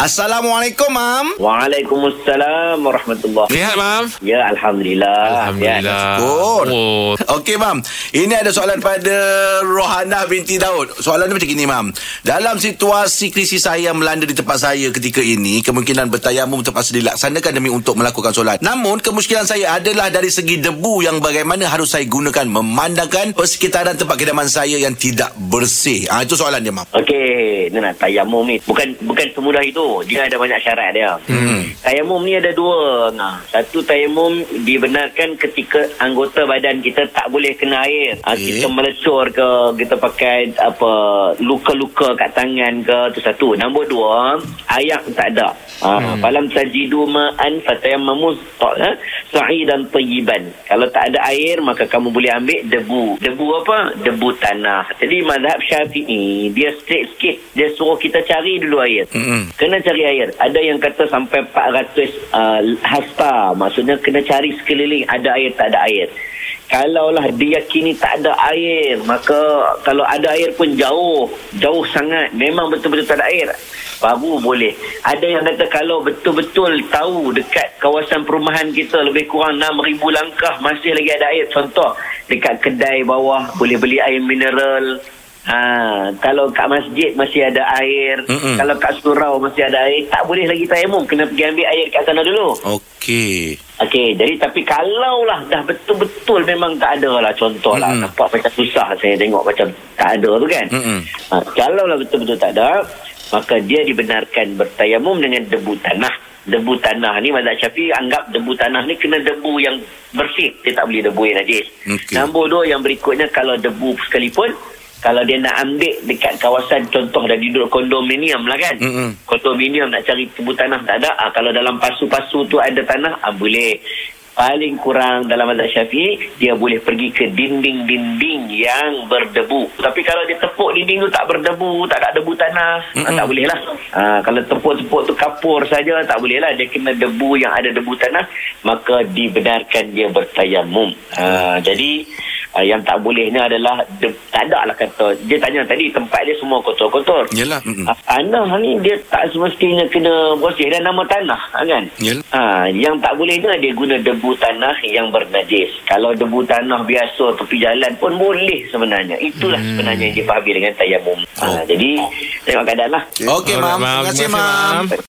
Assalamualaikum, Mam. Waalaikumsalam warahmatullahi Sihat, Mam? Ya Alhamdulillah Alhamdulillah. Syukur. Oh. Okey, Mam. Ini ada soalan pada Rohana binti Daud. Soalan dia macam gini, Mam. Dalam situasi krisis saya yang melanda di tempat saya ketika ini, kemungkinan bertayamum terpaksa dilaksanakan demi untuk melakukan solat. Namun, kemusykilan saya adalah dari segi debu yang bagaimana harus saya gunakan memandangkan persekitaran tempat kediaman saya yang tidak bersih. Ah itu soalan dia, Mam. Okey, nak tayamum ni bukan bukan semudah itu. Dia ada banyak syarat dia. Hmm. Tayamum ni ada dua. Nah, satu tayamum dibenarkan ketika anggota badan kita tak boleh kena air. Okay. Okey. Kita melecur ke, kita pakai apa luka-luka kat tangan ke, tu satu. Nombor dua, ayak tak ada. Ha, hmm. Falam tajidu ma'an fatayammamu ha? sa'idan tayyiban. Kalau tak ada air, maka kamu boleh ambil debu. Debu apa? Debu tanah. Jadi mazhab syafi'i, dia straight sikit. Dia suruh kita cari dulu air. Mm-mm. Kena cari air. Ada yang kata sampai 400 uh, hasta. Maksudnya kena cari sekeliling ada air tak ada air. Kalaulah diyakini tak ada air, maka kalau ada air pun jauh, jauh sangat. Memang betul-betul tak ada air. Baru boleh. Ada yang kata kalau betul-betul tahu dekat kawasan perumahan kita lebih kurang 6,000 langkah masih lagi ada air. Contoh, dekat kedai bawah boleh beli air mineral. Ha, kalau kat masjid masih ada air. Mm-mm. Kalau kat surau masih ada air. Tak boleh lagi tayamum. Kena pergi ambil air kat sana dulu. Okey. Okey, jadi tapi kalau lah dah betul-betul memang tak ada lah contoh lah. Mm-mm. Nampak macam susah saya tengok macam tak ada tu kan. Mm-mm. Ha, kalau lah betul-betul tak ada, maka dia dibenarkan bertayamum dengan debu tanah. Debu tanah ni mazhab Syafi'i anggap debu tanah ni kena debu yang bersih. Dia tak boleh debu yang najis. Okey. Nombor dua yang berikutnya kalau debu sekalipun kalau dia nak ambil dekat kawasan contoh dah duduk kondominium lah kan. Mm-mm. Kondominium nak cari tebu tanah tak ada. Ah, kalau dalam pasu-pasu tu ada tanah, ah, boleh. Paling kurang dalam mazhab syafi'i, dia boleh pergi ke dinding-dinding yang berdebu. Tapi kalau dia tepuk dinding tu tak berdebu, tak ada debu tanah, ah, tak boleh lah. Ah, kalau tepuk-tepuk tu kapur saja, tak boleh lah. Dia kena debu yang ada debu tanah, maka dibenarkan dia bertayamum. Ah, jadi, ah, yang tak bolehnya adalah, de- tak ada lah kata. Dia tanya tadi, tempat dia semua kotor-kotor. Yalah. Mm-mm. Ah, Tanah ni dia tak semestinya kena bersih dan nama tanah ah, kan. Yalah. Ha, yang tak bolehnya dia guna debu tanah yang bernajis. Kalau debu tanah biasa tepi jalan pun boleh sebenarnya. Itulah hmm. sebenarnya yang difahami dengan tayamum. Oh. Jadi tengok keadaan lah. Okey, Mam. Terima kasih, Mam.